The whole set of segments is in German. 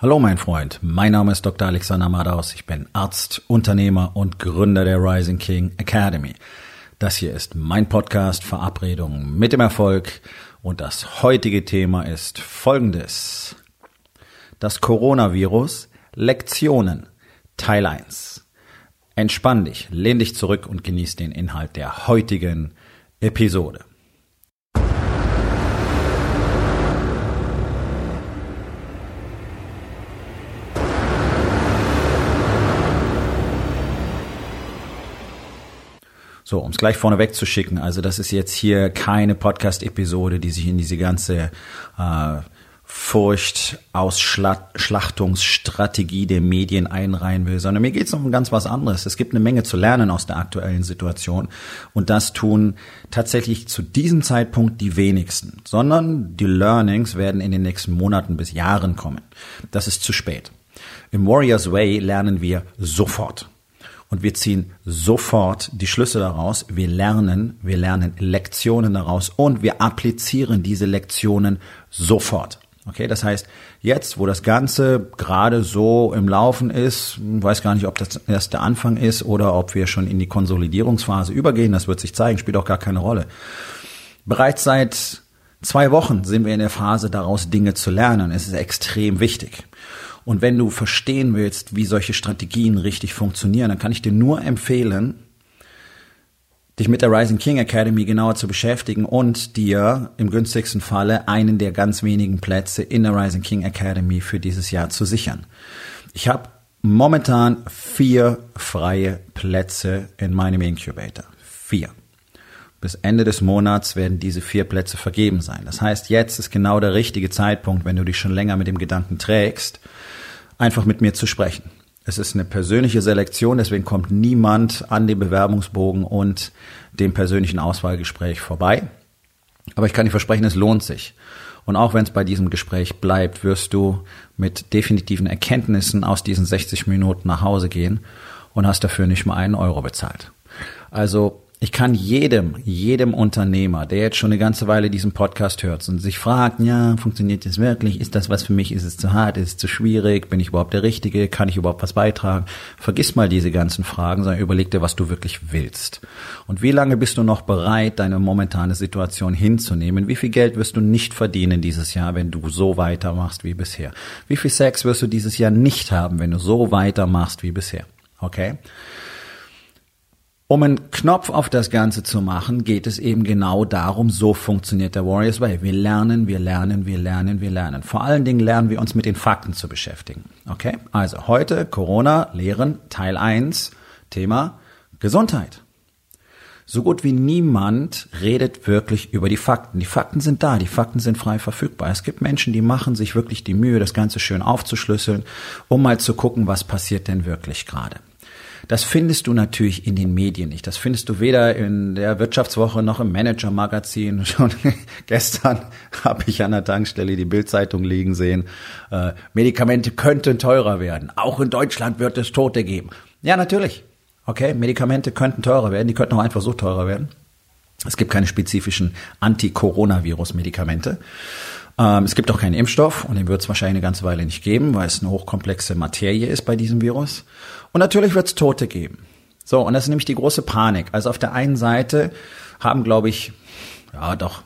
Hallo mein Freund, mein Name ist Dr. Alexander Madaus, ich bin Arzt, Unternehmer und Gründer der Rising King Academy. Das hier ist mein Podcast Verabredung mit dem Erfolg und das heutige Thema ist folgendes. Das Coronavirus Lektionen Teil 1. Entspann dich, lehn dich zurück und genieß den Inhalt der heutigen Episode. So, um es gleich vorneweg zu schicken, also das ist jetzt hier keine Podcast-Episode, die sich in diese ganze äh, Furcht-Ausschlachtungsstrategie der Medien einreihen will, sondern mir geht es um ganz was anderes. Es gibt eine Menge zu lernen aus der aktuellen Situation und das tun tatsächlich zu diesem Zeitpunkt die wenigsten, sondern die Learnings werden in den nächsten Monaten bis Jahren kommen. Das ist zu spät. Im Warriors Way lernen wir sofort und wir ziehen sofort die Schlüsse daraus. Wir lernen, wir lernen Lektionen daraus und wir applizieren diese Lektionen sofort. Okay, das heißt, jetzt, wo das Ganze gerade so im Laufen ist, weiß gar nicht, ob das erst der Anfang ist oder ob wir schon in die Konsolidierungsphase übergehen, das wird sich zeigen, spielt auch gar keine Rolle. Bereits seit zwei Wochen sind wir in der Phase, daraus Dinge zu lernen. Es ist extrem wichtig. Und wenn du verstehen willst, wie solche Strategien richtig funktionieren, dann kann ich dir nur empfehlen, dich mit der Rising King Academy genauer zu beschäftigen und dir im günstigsten Falle einen der ganz wenigen Plätze in der Rising King Academy für dieses Jahr zu sichern. Ich habe momentan vier freie Plätze in meinem Incubator. Vier. Bis Ende des Monats werden diese vier Plätze vergeben sein. Das heißt, jetzt ist genau der richtige Zeitpunkt, wenn du dich schon länger mit dem Gedanken trägst, einfach mit mir zu sprechen. Es ist eine persönliche Selektion, deswegen kommt niemand an dem Bewerbungsbogen und dem persönlichen Auswahlgespräch vorbei. Aber ich kann dir versprechen, es lohnt sich. Und auch wenn es bei diesem Gespräch bleibt, wirst du mit definitiven Erkenntnissen aus diesen 60 Minuten nach Hause gehen und hast dafür nicht mal einen Euro bezahlt. Also ich kann jedem, jedem Unternehmer, der jetzt schon eine ganze Weile diesen Podcast hört und sich fragt, ja, funktioniert das wirklich? Ist das was für mich? Ist es zu hart? Ist es zu schwierig? Bin ich überhaupt der Richtige? Kann ich überhaupt was beitragen? Vergiss mal diese ganzen Fragen, sondern überleg dir, was du wirklich willst. Und wie lange bist du noch bereit, deine momentane Situation hinzunehmen? Wie viel Geld wirst du nicht verdienen dieses Jahr, wenn du so weitermachst wie bisher? Wie viel Sex wirst du dieses Jahr nicht haben, wenn du so weitermachst wie bisher? Okay? Um einen Knopf auf das Ganze zu machen, geht es eben genau darum, so funktioniert der Warriors Way. Wir lernen, wir lernen, wir lernen, wir lernen. Vor allen Dingen lernen wir uns mit den Fakten zu beschäftigen. Okay? Also heute Corona Lehren Teil 1, Thema Gesundheit. So gut wie niemand redet wirklich über die Fakten. Die Fakten sind da, die Fakten sind frei verfügbar. Es gibt Menschen, die machen sich wirklich die Mühe, das Ganze schön aufzuschlüsseln, um mal zu gucken, was passiert denn wirklich gerade. Das findest du natürlich in den Medien nicht. Das findest du weder in der Wirtschaftswoche noch im Manager-Magazin. Schon gestern habe ich an der Tankstelle die Bildzeitung liegen sehen. Äh, Medikamente könnten teurer werden. Auch in Deutschland wird es Tote geben. Ja, natürlich. Okay, Medikamente könnten teurer werden. Die könnten auch einfach so teurer werden. Es gibt keine spezifischen Anti-Coronavirus-Medikamente. Ähm, es gibt auch keinen Impfstoff und den wird es wahrscheinlich eine ganze Weile nicht geben, weil es eine hochkomplexe Materie ist bei diesem Virus. Und natürlich wird es Tote geben. So, und das ist nämlich die große Panik. Also auf der einen Seite haben, glaube ich, ja doch,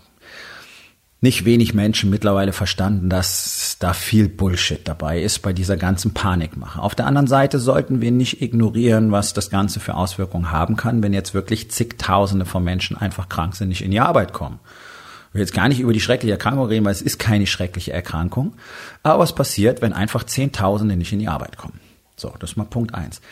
nicht wenig Menschen mittlerweile verstanden, dass da viel Bullshit dabei ist bei dieser ganzen Panikmache. Auf der anderen Seite sollten wir nicht ignorieren, was das Ganze für Auswirkungen haben kann, wenn jetzt wirklich zigtausende von Menschen einfach krank sind, nicht in die Arbeit kommen. Ich will jetzt gar nicht über die schreckliche Erkrankung reden, weil es ist keine schreckliche Erkrankung. Aber was passiert, wenn einfach Zehntausende nicht in die Arbeit kommen? So, das ist mal Punkt eins.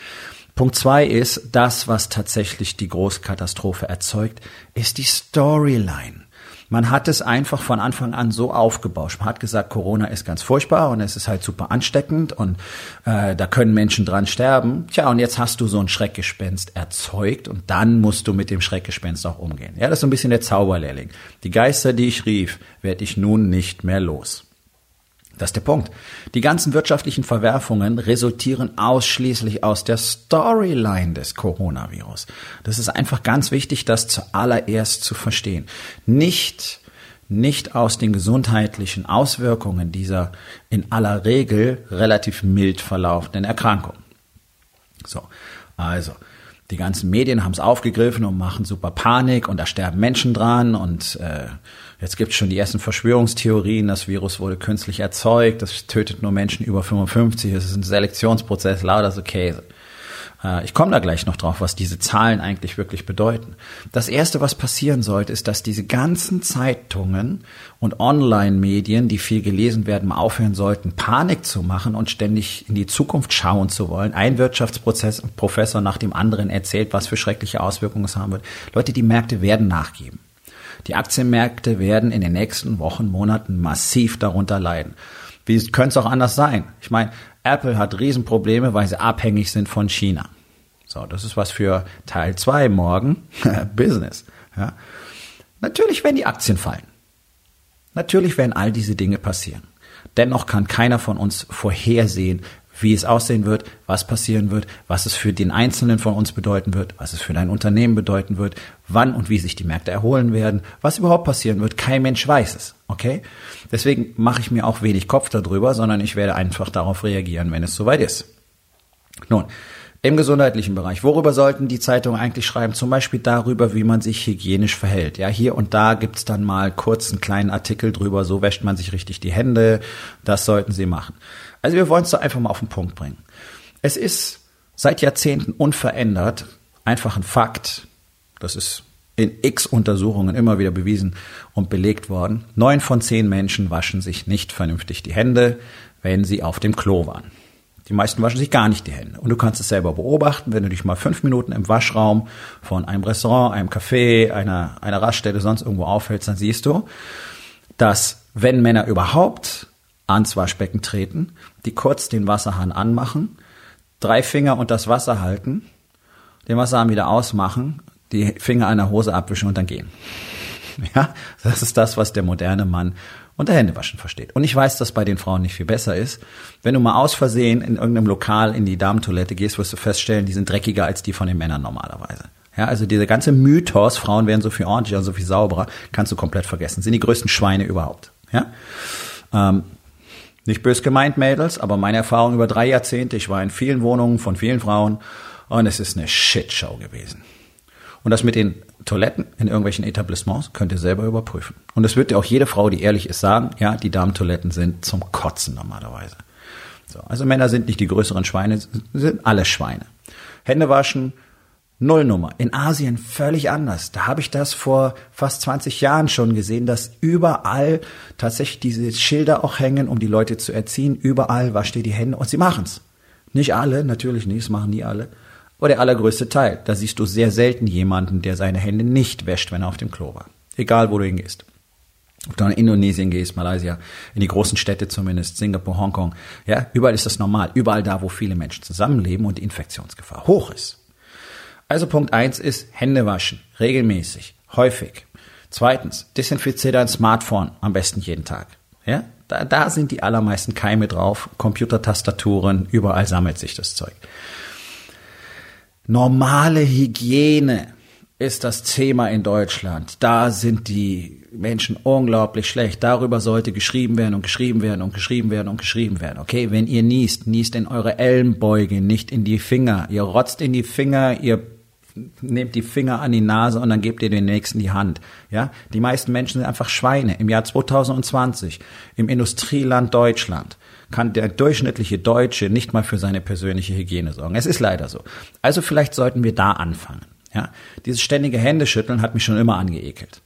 Punkt zwei ist, das, was tatsächlich die Großkatastrophe erzeugt, ist die Storyline. Man hat es einfach von Anfang an so aufgebauscht. Man hat gesagt, Corona ist ganz furchtbar und es ist halt super ansteckend und äh, da können Menschen dran sterben. Tja, und jetzt hast du so ein Schreckgespenst erzeugt und dann musst du mit dem Schreckgespenst auch umgehen. Ja, das ist so ein bisschen der Zauberlehrling. Die Geister, die ich rief, werde ich nun nicht mehr los. Das ist der Punkt. Die ganzen wirtschaftlichen Verwerfungen resultieren ausschließlich aus der Storyline des Coronavirus. Das ist einfach ganz wichtig, das zuallererst zu verstehen. Nicht nicht aus den gesundheitlichen Auswirkungen dieser in aller Regel relativ mild verlaufenden Erkrankung. So, also die ganzen Medien haben es aufgegriffen und machen super Panik und da sterben Menschen dran und äh, jetzt gibt es schon die ersten Verschwörungstheorien, das Virus wurde künstlich erzeugt, das tötet nur Menschen über 55, es ist ein Selektionsprozess, lauter so Käse. Äh, ich komme da gleich noch drauf, was diese Zahlen eigentlich wirklich bedeuten. Das Erste, was passieren sollte, ist, dass diese ganzen Zeitungen und Online-Medien, die viel gelesen werden, aufhören sollten, Panik zu machen und ständig in die Zukunft schauen zu wollen. Ein Wirtschaftsprofessor nach dem anderen erzählt, was für schreckliche Auswirkungen es haben wird. Leute, die Märkte werden nachgeben. Die Aktienmärkte werden in den nächsten Wochen, Monaten massiv darunter leiden. Wie könnte es auch anders sein? Ich meine, Apple hat Riesenprobleme, weil sie abhängig sind von China. So, das ist was für Teil 2 morgen. Business. Ja. Natürlich werden die Aktien fallen. Natürlich werden all diese Dinge passieren. Dennoch kann keiner von uns vorhersehen, wie es aussehen wird, was passieren wird, was es für den Einzelnen von uns bedeuten wird, was es für dein Unternehmen bedeuten wird, wann und wie sich die Märkte erholen werden, was überhaupt passieren wird. Kein Mensch weiß es. Okay? Deswegen mache ich mir auch wenig Kopf darüber, sondern ich werde einfach darauf reagieren, wenn es soweit ist. Nun, im gesundheitlichen Bereich. Worüber sollten die Zeitungen eigentlich schreiben? Zum Beispiel darüber, wie man sich hygienisch verhält. Ja, hier und da gibt's dann mal kurz einen kleinen Artikel drüber, so wäscht man sich richtig die Hände. Das sollten sie machen. Also wir wollen es da einfach mal auf den Punkt bringen. Es ist seit Jahrzehnten unverändert einfach ein Fakt. Das ist in x Untersuchungen immer wieder bewiesen und belegt worden. Neun von zehn Menschen waschen sich nicht vernünftig die Hände, wenn sie auf dem Klo waren. Die meisten waschen sich gar nicht die Hände. Und du kannst es selber beobachten, wenn du dich mal fünf Minuten im Waschraum von einem Restaurant, einem Café, einer, einer Raststätte, sonst irgendwo aufhältst, dann siehst du, dass wenn Männer überhaupt ans Waschbecken treten, die kurz den Wasserhahn anmachen, drei Finger und das Wasser halten, den Wasserhahn wieder ausmachen, die Finger der Hose abwischen und dann gehen. Ja, das ist das, was der moderne Mann unter Händewaschen versteht. Und ich weiß, dass bei den Frauen nicht viel besser ist. Wenn du mal aus Versehen in irgendeinem Lokal in die Damentoilette gehst, wirst du feststellen, die sind dreckiger als die von den Männern normalerweise. Ja, also dieser ganze Mythos, Frauen wären so viel ordentlicher, so viel sauberer, kannst du komplett vergessen. Sind die größten Schweine überhaupt. Ja, ähm, nicht bös gemeint, Mädels, aber meine Erfahrung über drei Jahrzehnte, ich war in vielen Wohnungen von vielen Frauen und es ist eine Shitshow gewesen. Und das mit den Toiletten in irgendwelchen Etablissements könnt ihr selber überprüfen. Und das wird dir auch jede Frau, die ehrlich ist, sagen, ja, die Damentoiletten sind zum Kotzen normalerweise. So, also Männer sind nicht die größeren Schweine, sind alle Schweine. Hände waschen, Nullnummer. In Asien völlig anders. Da habe ich das vor fast 20 Jahren schon gesehen, dass überall tatsächlich diese Schilder auch hängen, um die Leute zu erziehen. Überall wascht ihr die Hände und sie machen's. Nicht alle, natürlich nicht, das machen nie alle. Aber der allergrößte Teil. Da siehst du sehr selten jemanden, der seine Hände nicht wäscht, wenn er auf dem Klo war. Egal, wo du hingehst. Ob du in Indonesien gehst, Malaysia, in die großen Städte zumindest, Singapur, Hongkong, ja, überall ist das normal. Überall da, wo viele Menschen zusammenleben und die Infektionsgefahr hoch ist. Also Punkt eins ist Hände waschen, regelmäßig, häufig. Zweitens, desinfiziere dein Smartphone am besten jeden Tag. Ja, da, da sind die allermeisten Keime drauf, Computertastaturen, überall sammelt sich das Zeug. Normale Hygiene ist das Thema in Deutschland. Da sind die Menschen unglaublich schlecht. Darüber sollte geschrieben werden und geschrieben werden und geschrieben werden und geschrieben werden. Okay, wenn ihr niest, niest in eure Ellenbeuge, nicht in die Finger. Ihr rotzt in die Finger, ihr nehmt die Finger an die Nase und dann gebt ihr den nächsten die Hand. Ja, die meisten Menschen sind einfach Schweine. Im Jahr 2020 im Industrieland Deutschland kann der durchschnittliche Deutsche nicht mal für seine persönliche Hygiene sorgen. Es ist leider so. Also vielleicht sollten wir da anfangen. Ja, dieses ständige Händeschütteln hat mich schon immer angeekelt.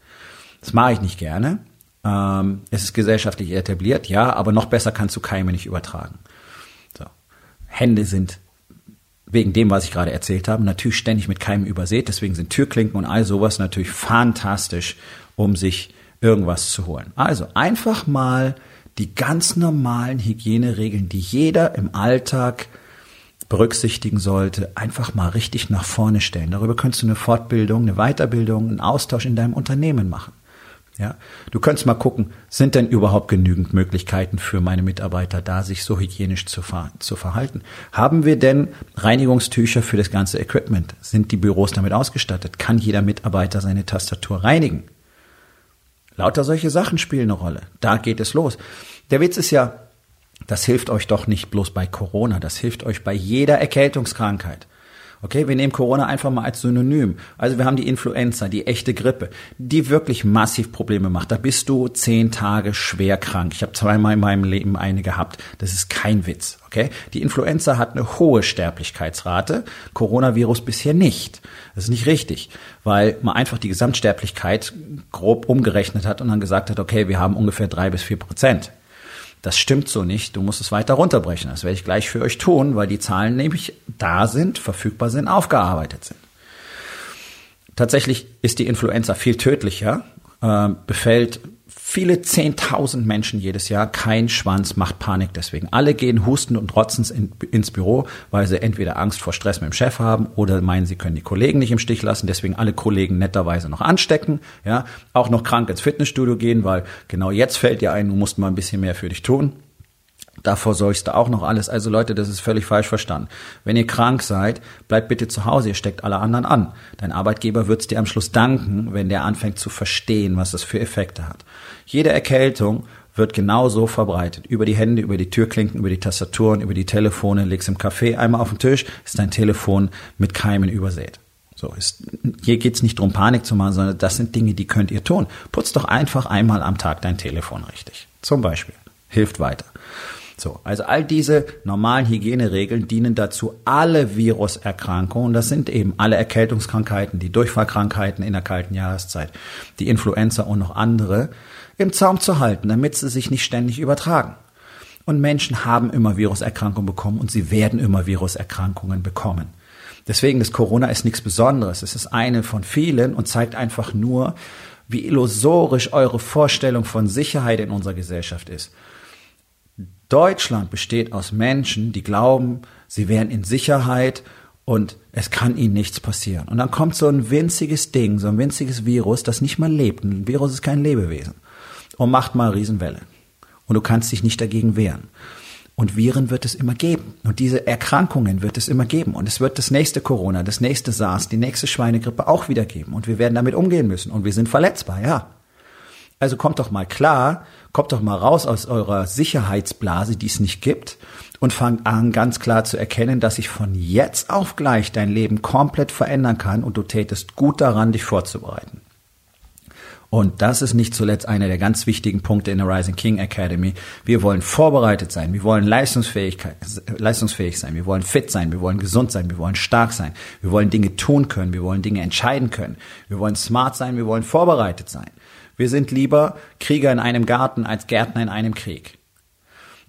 Das mache ich nicht gerne. Ähm, es ist gesellschaftlich etabliert, ja, aber noch besser kannst du Keime nicht übertragen. So. Hände sind wegen dem, was ich gerade erzählt habe, natürlich ständig mit Keimen übersät. Deswegen sind Türklinken und all sowas natürlich fantastisch, um sich irgendwas zu holen. Also einfach mal die ganz normalen Hygieneregeln, die jeder im Alltag berücksichtigen sollte, einfach mal richtig nach vorne stellen. Darüber könntest du eine Fortbildung, eine Weiterbildung, einen Austausch in deinem Unternehmen machen. Ja, du könntest mal gucken, sind denn überhaupt genügend Möglichkeiten für meine Mitarbeiter da, sich so hygienisch zu, ver zu verhalten? Haben wir denn Reinigungstücher für das ganze Equipment? Sind die Büros damit ausgestattet? Kann jeder Mitarbeiter seine Tastatur reinigen? Lauter solche Sachen spielen eine Rolle. Da geht es los. Der Witz ist ja, das hilft euch doch nicht bloß bei Corona, das hilft euch bei jeder Erkältungskrankheit. Okay, wir nehmen Corona einfach mal als Synonym. Also wir haben die Influenza, die echte Grippe, die wirklich massiv Probleme macht. Da bist du zehn Tage schwer krank. Ich habe zweimal in meinem Leben eine gehabt. Das ist kein Witz. Okay, die Influenza hat eine hohe Sterblichkeitsrate, Coronavirus bisher nicht. Das ist nicht richtig, weil man einfach die Gesamtsterblichkeit grob umgerechnet hat und dann gesagt hat, okay, wir haben ungefähr drei bis vier Prozent. Das stimmt so nicht. Du musst es weiter runterbrechen. Das werde ich gleich für euch tun, weil die Zahlen nämlich da sind, verfügbar sind, aufgearbeitet sind. Tatsächlich ist die Influenza viel tödlicher, äh, befällt viele zehntausend Menschen jedes Jahr. Kein Schwanz macht Panik deswegen. Alle gehen hustend und rotzend in, ins Büro, weil sie entweder Angst vor Stress mit dem Chef haben oder meinen, sie können die Kollegen nicht im Stich lassen. Deswegen alle Kollegen netterweise noch anstecken. Ja, auch noch krank ins Fitnessstudio gehen, weil genau jetzt fällt dir ein, du musst mal ein bisschen mehr für dich tun. Davor sorgst du auch noch alles. Also Leute, das ist völlig falsch verstanden. Wenn ihr krank seid, bleibt bitte zu Hause, ihr steckt alle anderen an. Dein Arbeitgeber wird es dir am Schluss danken, wenn der anfängt zu verstehen, was das für Effekte hat. Jede Erkältung wird genauso verbreitet. Über die Hände, über die Türklinken, über die Tastaturen, über die Telefone, legst im Café einmal auf den Tisch, ist dein Telefon mit Keimen übersät. So ist, hier geht's nicht drum Panik zu machen, sondern das sind Dinge, die könnt ihr tun. Putzt doch einfach einmal am Tag dein Telefon richtig. Zum Beispiel. Hilft weiter. So, also all diese normalen Hygieneregeln dienen dazu, alle Viruserkrankungen, das sind eben alle Erkältungskrankheiten, die Durchfallkrankheiten in der kalten Jahreszeit, die Influenza und noch andere, im Zaum zu halten, damit sie sich nicht ständig übertragen. Und Menschen haben immer Viruserkrankungen bekommen und sie werden immer Viruserkrankungen bekommen. Deswegen das Corona ist nichts Besonderes. Es ist eine von vielen und zeigt einfach nur, wie illusorisch eure Vorstellung von Sicherheit in unserer Gesellschaft ist. Deutschland besteht aus Menschen, die glauben, sie wären in Sicherheit und es kann ihnen nichts passieren. Und dann kommt so ein winziges Ding, so ein winziges Virus, das nicht mal lebt. Ein Virus ist kein Lebewesen. Und macht mal Riesenwelle. Und du kannst dich nicht dagegen wehren. Und Viren wird es immer geben. Und diese Erkrankungen wird es immer geben. Und es wird das nächste Corona, das nächste SARS, die nächste Schweinegrippe auch wieder geben. Und wir werden damit umgehen müssen. Und wir sind verletzbar, ja. Also kommt doch mal klar, kommt doch mal raus aus eurer Sicherheitsblase, die es nicht gibt, und fangt an, ganz klar zu erkennen, dass sich von jetzt auf gleich dein Leben komplett verändern kann und du tätest gut daran, dich vorzubereiten. Und das ist nicht zuletzt einer der ganz wichtigen Punkte in der Rising King Academy. Wir wollen vorbereitet sein, wir wollen leistungsfähig, leistungsfähig sein, wir wollen fit sein, wir wollen gesund sein, wir wollen stark sein, wir wollen Dinge tun können, wir wollen Dinge entscheiden können, wir wollen smart sein, wir wollen vorbereitet sein. Wir sind lieber Krieger in einem Garten als Gärtner in einem Krieg.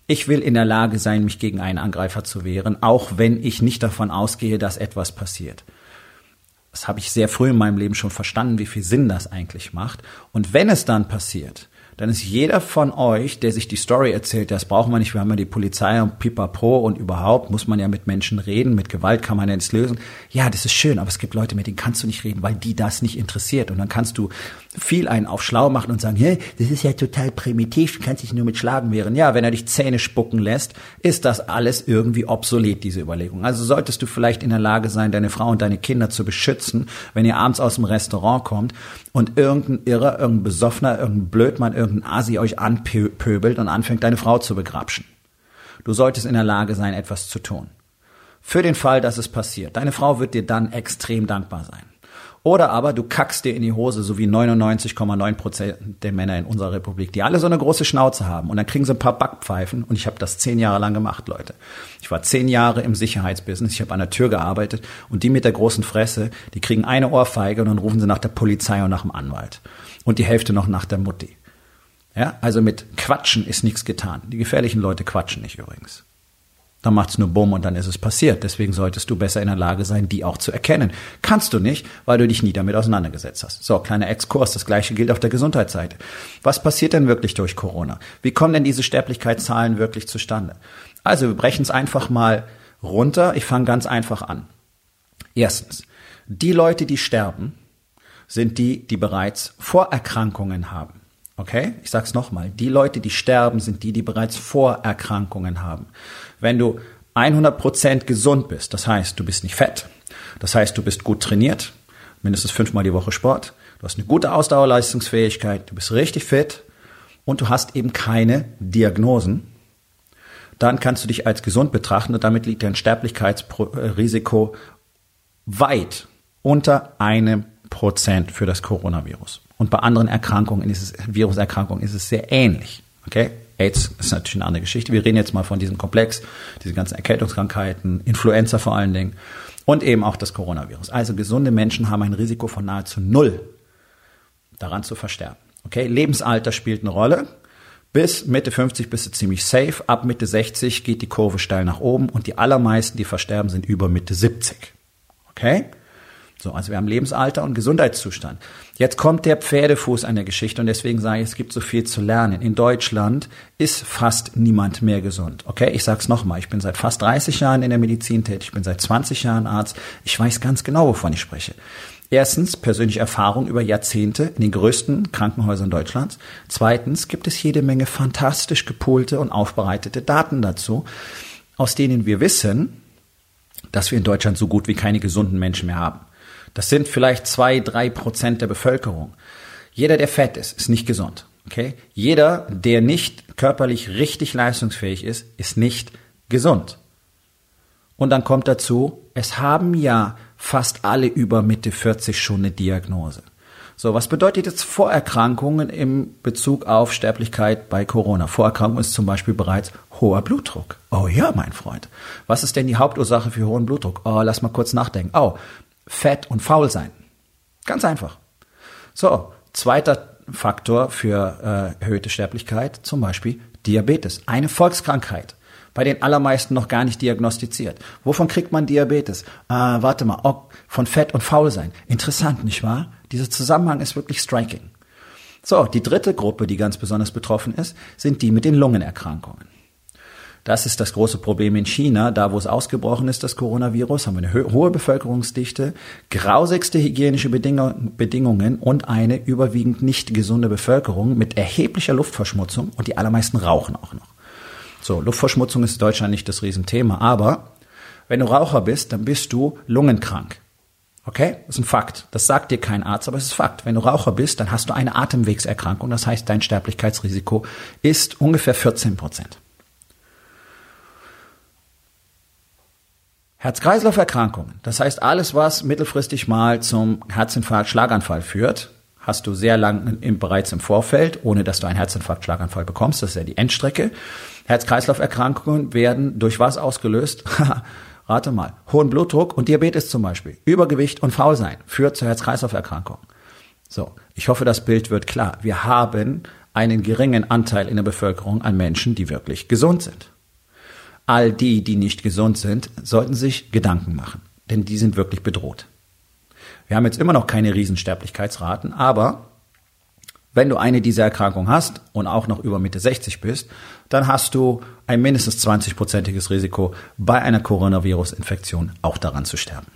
Ich will in der Lage sein, mich gegen einen Angreifer zu wehren, auch wenn ich nicht davon ausgehe, dass etwas passiert. Das habe ich sehr früh in meinem Leben schon verstanden, wie viel Sinn das eigentlich macht. Und wenn es dann passiert, dann ist jeder von euch, der sich die Story erzählt, das brauchen wir nicht, wir haben ja die Polizei und Pipapo und überhaupt muss man ja mit Menschen reden, mit Gewalt kann man ja nichts lösen. Ja, das ist schön, aber es gibt Leute, mit denen kannst du nicht reden, weil die das nicht interessiert. Und dann kannst du viel einen auf schlau machen und sagen, hey, das ist ja total primitiv, du kannst dich nur mit Schlagen wehren. Ja, wenn er dich Zähne spucken lässt, ist das alles irgendwie obsolet, diese Überlegung. Also solltest du vielleicht in der Lage sein, deine Frau und deine Kinder zu beschützen, wenn ihr abends aus dem Restaurant kommt und irgendein Irrer, irgendein Besoffener, irgendein Blödmann, irgendein Asi euch anpöbelt und anfängt, deine Frau zu begrapschen. Du solltest in der Lage sein, etwas zu tun. Für den Fall, dass es passiert. Deine Frau wird dir dann extrem dankbar sein. Oder aber du kackst dir in die Hose, so wie 99,9 Prozent der Männer in unserer Republik, die alle so eine große Schnauze haben. Und dann kriegen sie ein paar Backpfeifen. Und ich habe das zehn Jahre lang gemacht, Leute. Ich war zehn Jahre im Sicherheitsbusiness. Ich habe an der Tür gearbeitet. Und die mit der großen Fresse, die kriegen eine Ohrfeige und dann rufen sie nach der Polizei und nach dem Anwalt. Und die Hälfte noch nach der Mutti. Ja, also mit Quatschen ist nichts getan. Die gefährlichen Leute quatschen nicht übrigens dann macht's nur Bumm und dann ist es passiert. Deswegen solltest du besser in der Lage sein, die auch zu erkennen. Kannst du nicht, weil du dich nie damit auseinandergesetzt hast. So, kleiner Exkurs. Das gleiche gilt auf der Gesundheitsseite. Was passiert denn wirklich durch Corona? Wie kommen denn diese Sterblichkeitszahlen wirklich zustande? Also, wir brechen es einfach mal runter. Ich fange ganz einfach an. Erstens, die Leute, die sterben, sind die, die bereits Vorerkrankungen haben. Okay, ich sag's nochmal. Die Leute, die sterben, sind die, die bereits Vorerkrankungen haben. Wenn du 100% gesund bist, das heißt, du bist nicht fett, das heißt, du bist gut trainiert, mindestens fünfmal die Woche Sport, du hast eine gute Ausdauerleistungsfähigkeit, du bist richtig fit und du hast eben keine Diagnosen, dann kannst du dich als gesund betrachten und damit liegt dein Sterblichkeitsrisiko weit unter einem Prozent für das Coronavirus. Und bei anderen Erkrankungen ist es, Viruserkrankungen ist es sehr ähnlich. Okay? AIDS ist natürlich eine andere Geschichte. Wir reden jetzt mal von diesem Komplex, diese ganzen Erkältungskrankheiten, Influenza vor allen Dingen und eben auch das Coronavirus. Also gesunde Menschen haben ein Risiko von nahezu null, daran zu versterben. Okay? Lebensalter spielt eine Rolle. Bis Mitte 50 bist du ziemlich safe. Ab Mitte 60 geht die Kurve steil nach oben und die allermeisten, die versterben, sind über Mitte 70. Okay? So, also wir haben Lebensalter und Gesundheitszustand. Jetzt kommt der Pferdefuß an der Geschichte und deswegen sage ich, es gibt so viel zu lernen. In Deutschland ist fast niemand mehr gesund. Okay, ich sag's nochmal, ich bin seit fast 30 Jahren in der Medizin tätig, ich bin seit 20 Jahren Arzt. Ich weiß ganz genau, wovon ich spreche. Erstens persönliche Erfahrung über Jahrzehnte in den größten Krankenhäusern Deutschlands. Zweitens gibt es jede Menge fantastisch gepoolte und aufbereitete Daten dazu, aus denen wir wissen, dass wir in Deutschland so gut wie keine gesunden Menschen mehr haben. Das sind vielleicht zwei, drei Prozent der Bevölkerung. Jeder, der fett ist, ist nicht gesund. Okay? Jeder, der nicht körperlich richtig leistungsfähig ist, ist nicht gesund. Und dann kommt dazu, es haben ja fast alle über Mitte 40 schon eine Diagnose. So, was bedeutet jetzt Vorerkrankungen im Bezug auf Sterblichkeit bei Corona? Vorerkrankung ist zum Beispiel bereits hoher Blutdruck. Oh ja, mein Freund. Was ist denn die Hauptursache für hohen Blutdruck? Oh, lass mal kurz nachdenken. Oh, fett und faul sein. Ganz einfach. So, zweiter Faktor für äh, erhöhte Sterblichkeit, zum Beispiel Diabetes. Eine Volkskrankheit, bei den allermeisten noch gar nicht diagnostiziert. Wovon kriegt man Diabetes? Äh, warte mal, ob von Fett und faul sein. Interessant, nicht wahr? Dieser Zusammenhang ist wirklich striking. So, die dritte Gruppe, die ganz besonders betroffen ist, sind die mit den Lungenerkrankungen. Das ist das große Problem in China. Da, wo es ausgebrochen ist, das Coronavirus, haben wir eine hohe Bevölkerungsdichte, grausigste hygienische Bedingungen und eine überwiegend nicht gesunde Bevölkerung mit erheblicher Luftverschmutzung und die allermeisten rauchen auch noch. So, Luftverschmutzung ist in Deutschland nicht das Riesenthema, aber wenn du Raucher bist, dann bist du lungenkrank. Okay? Das ist ein Fakt. Das sagt dir kein Arzt, aber es ist Fakt. Wenn du Raucher bist, dann hast du eine Atemwegserkrankung. Das heißt, dein Sterblichkeitsrisiko ist ungefähr 14 Prozent. Herz-Kreislauf-Erkrankungen, das heißt alles, was mittelfristig mal zum Herzinfarkt, Schlaganfall führt, hast du sehr lang im, bereits im Vorfeld, ohne dass du einen Herzinfarkt, Schlaganfall bekommst. Das ist ja die Endstrecke. Herz-Kreislauf-Erkrankungen werden durch was ausgelöst? Rate mal. Hohen Blutdruck und Diabetes zum Beispiel. Übergewicht und Faulsein führt zur Herz-Kreislauf-Erkrankung. So. Ich hoffe, das Bild wird klar. Wir haben einen geringen Anteil in der Bevölkerung an Menschen, die wirklich gesund sind all die, die nicht gesund sind, sollten sich Gedanken machen, denn die sind wirklich bedroht. Wir haben jetzt immer noch keine Riesensterblichkeitsraten, aber wenn du eine dieser Erkrankungen hast und auch noch über Mitte 60 bist, dann hast du ein mindestens 20-prozentiges Risiko, bei einer Coronavirus-Infektion auch daran zu sterben.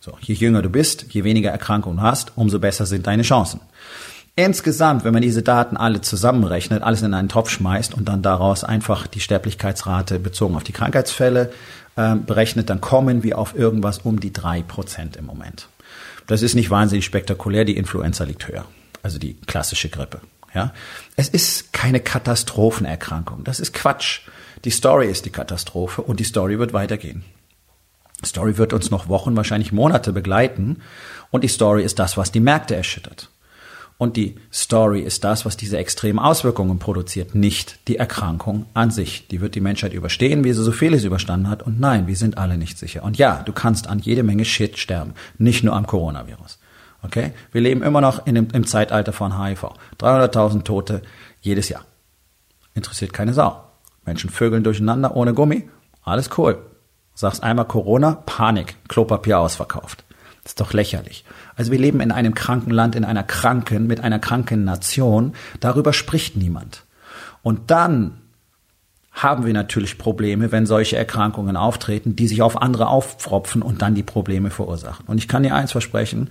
So, je jünger du bist, je weniger Erkrankungen hast, umso besser sind deine Chancen. Insgesamt, wenn man diese Daten alle zusammenrechnet, alles in einen Topf schmeißt und dann daraus einfach die Sterblichkeitsrate bezogen auf die Krankheitsfälle äh, berechnet, dann kommen wir auf irgendwas um die drei Prozent im Moment. Das ist nicht wahnsinnig spektakulär, die Influenza liegt höher. Also die klassische Grippe. Ja? Es ist keine Katastrophenerkrankung. Das ist Quatsch. Die Story ist die Katastrophe und die Story wird weitergehen. Story wird uns noch Wochen, wahrscheinlich Monate begleiten und die Story ist das, was die Märkte erschüttert. Und die Story ist das, was diese extremen Auswirkungen produziert, nicht die Erkrankung an sich. Die wird die Menschheit überstehen, wie sie so vieles überstanden hat. Und nein, wir sind alle nicht sicher. Und ja, du kannst an jede Menge Shit sterben, nicht nur am Coronavirus. Okay? Wir leben immer noch in dem, im Zeitalter von HIV. 300.000 Tote jedes Jahr. Interessiert keine Sau. Menschen vögeln durcheinander ohne Gummi. Alles cool. Sagst einmal Corona, Panik, Klopapier ausverkauft. Das ist doch lächerlich. Also wir leben in einem kranken Land, in einer kranken, mit einer kranken Nation. Darüber spricht niemand. Und dann haben wir natürlich Probleme, wenn solche Erkrankungen auftreten, die sich auf andere aufpfropfen und dann die Probleme verursachen. Und ich kann dir eins versprechen,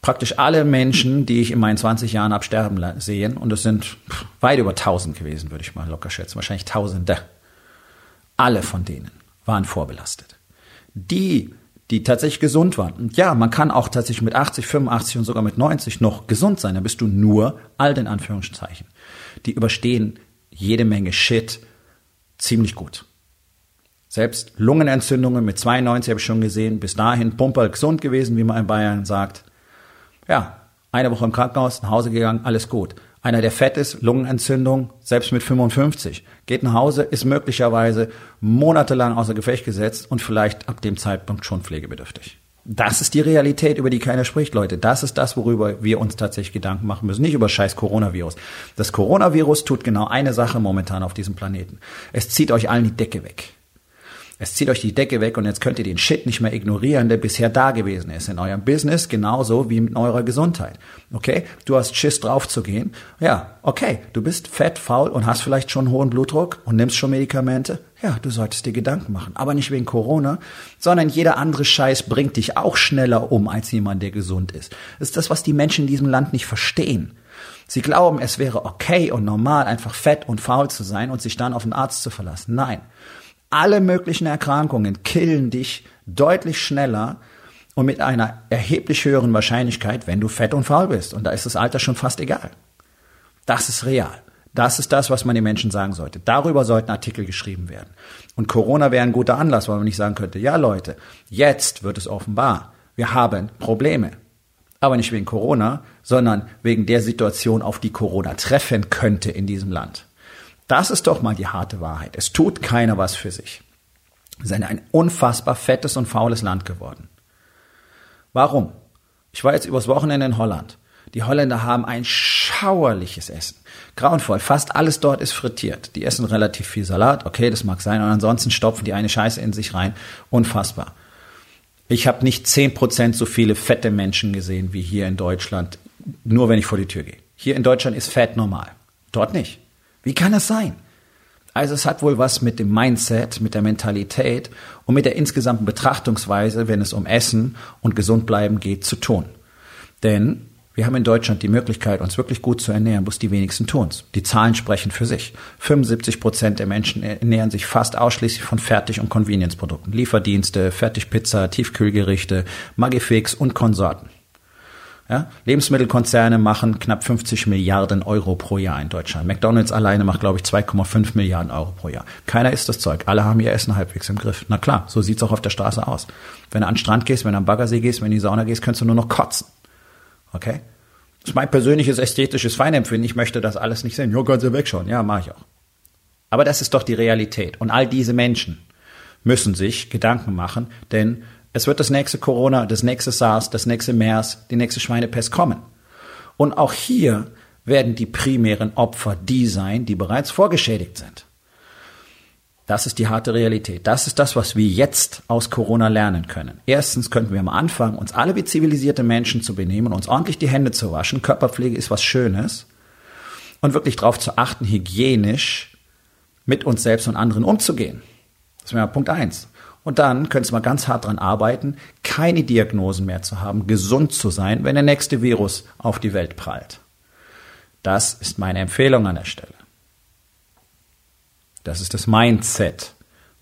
praktisch alle Menschen, die ich in meinen 20 Jahren absterben sehen, und es sind weit über 1000 gewesen, würde ich mal locker schätzen, wahrscheinlich Tausende, alle von denen waren vorbelastet. Die die tatsächlich gesund waren. Und ja, man kann auch tatsächlich mit 80, 85 und sogar mit 90 noch gesund sein. Da bist du nur alt in Anführungszeichen. Die überstehen jede Menge Shit ziemlich gut. Selbst Lungenentzündungen mit 92 habe ich schon gesehen, bis dahin pumperl gesund gewesen, wie man in Bayern sagt. Ja, eine Woche im Krankenhaus, nach Hause gegangen, alles gut. Einer, der fett ist, Lungenentzündung, selbst mit 55, geht nach Hause, ist möglicherweise monatelang außer Gefecht gesetzt und vielleicht ab dem Zeitpunkt schon pflegebedürftig. Das ist die Realität, über die keiner spricht, Leute. Das ist das, worüber wir uns tatsächlich Gedanken machen müssen. Nicht über scheiß Coronavirus. Das Coronavirus tut genau eine Sache momentan auf diesem Planeten. Es zieht euch allen die Decke weg. Es zieht euch die Decke weg und jetzt könnt ihr den Shit nicht mehr ignorieren, der bisher da gewesen ist in eurem Business, genauso wie mit eurer Gesundheit. Okay? Du hast Schiss drauf zu gehen. Ja, okay. Du bist fett, faul und hast vielleicht schon hohen Blutdruck und nimmst schon Medikamente. Ja, du solltest dir Gedanken machen. Aber nicht wegen Corona, sondern jeder andere Scheiß bringt dich auch schneller um als jemand, der gesund ist. Das ist das, was die Menschen in diesem Land nicht verstehen. Sie glauben, es wäre okay und normal, einfach fett und faul zu sein und sich dann auf den Arzt zu verlassen. Nein alle möglichen Erkrankungen killen dich deutlich schneller und mit einer erheblich höheren Wahrscheinlichkeit, wenn du fett und faul bist. Und da ist das Alter schon fast egal. Das ist real. Das ist das, was man den Menschen sagen sollte. Darüber sollten Artikel geschrieben werden. Und Corona wäre ein guter Anlass, weil man nicht sagen könnte, ja Leute, jetzt wird es offenbar. Wir haben Probleme. Aber nicht wegen Corona, sondern wegen der Situation, auf die Corona treffen könnte in diesem Land. Das ist doch mal die harte Wahrheit. Es tut keiner was für sich. Wir sind ein unfassbar fettes und faules Land geworden. Warum? Ich war jetzt übers Wochenende in Holland. Die Holländer haben ein schauerliches Essen. Grauenvoll. Fast alles dort ist frittiert. Die essen relativ viel Salat. Okay, das mag sein. Und ansonsten stopfen die eine Scheiße in sich rein. Unfassbar. Ich habe nicht zehn Prozent so viele fette Menschen gesehen wie hier in Deutschland, nur wenn ich vor die Tür gehe. Hier in Deutschland ist Fett normal. Dort nicht. Wie kann das sein? Also es hat wohl was mit dem Mindset, mit der Mentalität und mit der insgesamten Betrachtungsweise, wenn es um Essen und gesund bleiben geht, zu tun. Denn wir haben in Deutschland die Möglichkeit, uns wirklich gut zu ernähren, bloß die wenigsten tun's. Die Zahlen sprechen für sich. 75 Prozent der Menschen ernähren sich fast ausschließlich von Fertig- und Convenience-Produkten. Lieferdienste, Fertigpizza, Tiefkühlgerichte, Magifix und Konsorten. Ja? Lebensmittelkonzerne machen knapp 50 Milliarden Euro pro Jahr in Deutschland. McDonalds alleine macht, glaube ich, 2,5 Milliarden Euro pro Jahr. Keiner isst das Zeug. Alle haben ihr Essen halbwegs im Griff. Na klar, so sieht's auch auf der Straße aus. Wenn du an den Strand gehst, wenn du am Baggersee gehst, wenn du in die Sauna gehst, kannst du nur noch kotzen. Okay? Das ist mein persönliches ästhetisches Feinempfinden. Ich möchte das alles nicht sehen. Ja, kannst du wegschauen. Ja, mache ich auch. Aber das ist doch die Realität. Und all diese Menschen müssen sich Gedanken machen, denn es wird das nächste Corona, das nächste SARS, das nächste MERS, die nächste Schweinepest kommen. Und auch hier werden die primären Opfer die sein, die bereits vorgeschädigt sind. Das ist die harte Realität. Das ist das, was wir jetzt aus Corona lernen können. Erstens könnten wir am Anfang uns alle wie zivilisierte Menschen zu benehmen, uns ordentlich die Hände zu waschen. Körperpflege ist was Schönes. Und wirklich darauf zu achten, hygienisch mit uns selbst und anderen umzugehen. Das wäre Punkt eins. Und dann könntest du mal ganz hart dran arbeiten, keine Diagnosen mehr zu haben, gesund zu sein, wenn der nächste Virus auf die Welt prallt. Das ist meine Empfehlung an der Stelle. Das ist das Mindset,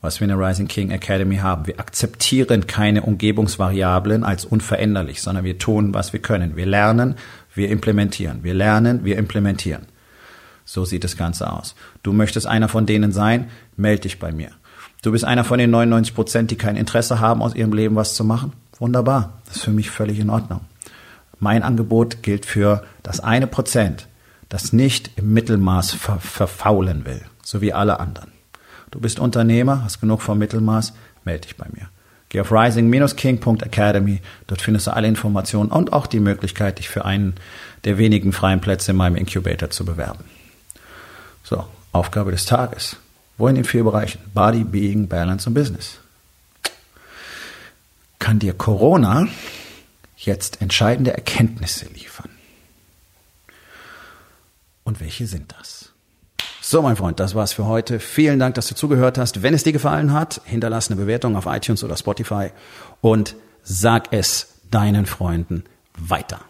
was wir in der Rising King Academy haben. Wir akzeptieren keine Umgebungsvariablen als unveränderlich, sondern wir tun, was wir können. Wir lernen, wir implementieren. Wir lernen, wir implementieren. So sieht das Ganze aus. Du möchtest einer von denen sein, melde dich bei mir. Du bist einer von den 99 Prozent, die kein Interesse haben, aus ihrem Leben was zu machen. Wunderbar. Das ist für mich völlig in Ordnung. Mein Angebot gilt für das eine Prozent, das nicht im Mittelmaß ver verfaulen will, so wie alle anderen. Du bist Unternehmer, hast genug vom Mittelmaß, melde dich bei mir. Geh auf rising-king.academy, dort findest du alle Informationen und auch die Möglichkeit, dich für einen der wenigen freien Plätze in meinem Incubator zu bewerben. So, Aufgabe des Tages. Wo in den vier Bereichen? Body, Being, Balance und Business. Kann dir Corona jetzt entscheidende Erkenntnisse liefern? Und welche sind das? So, mein Freund, das war's für heute. Vielen Dank, dass du zugehört hast. Wenn es dir gefallen hat, hinterlass eine Bewertung auf iTunes oder Spotify und sag es deinen Freunden weiter.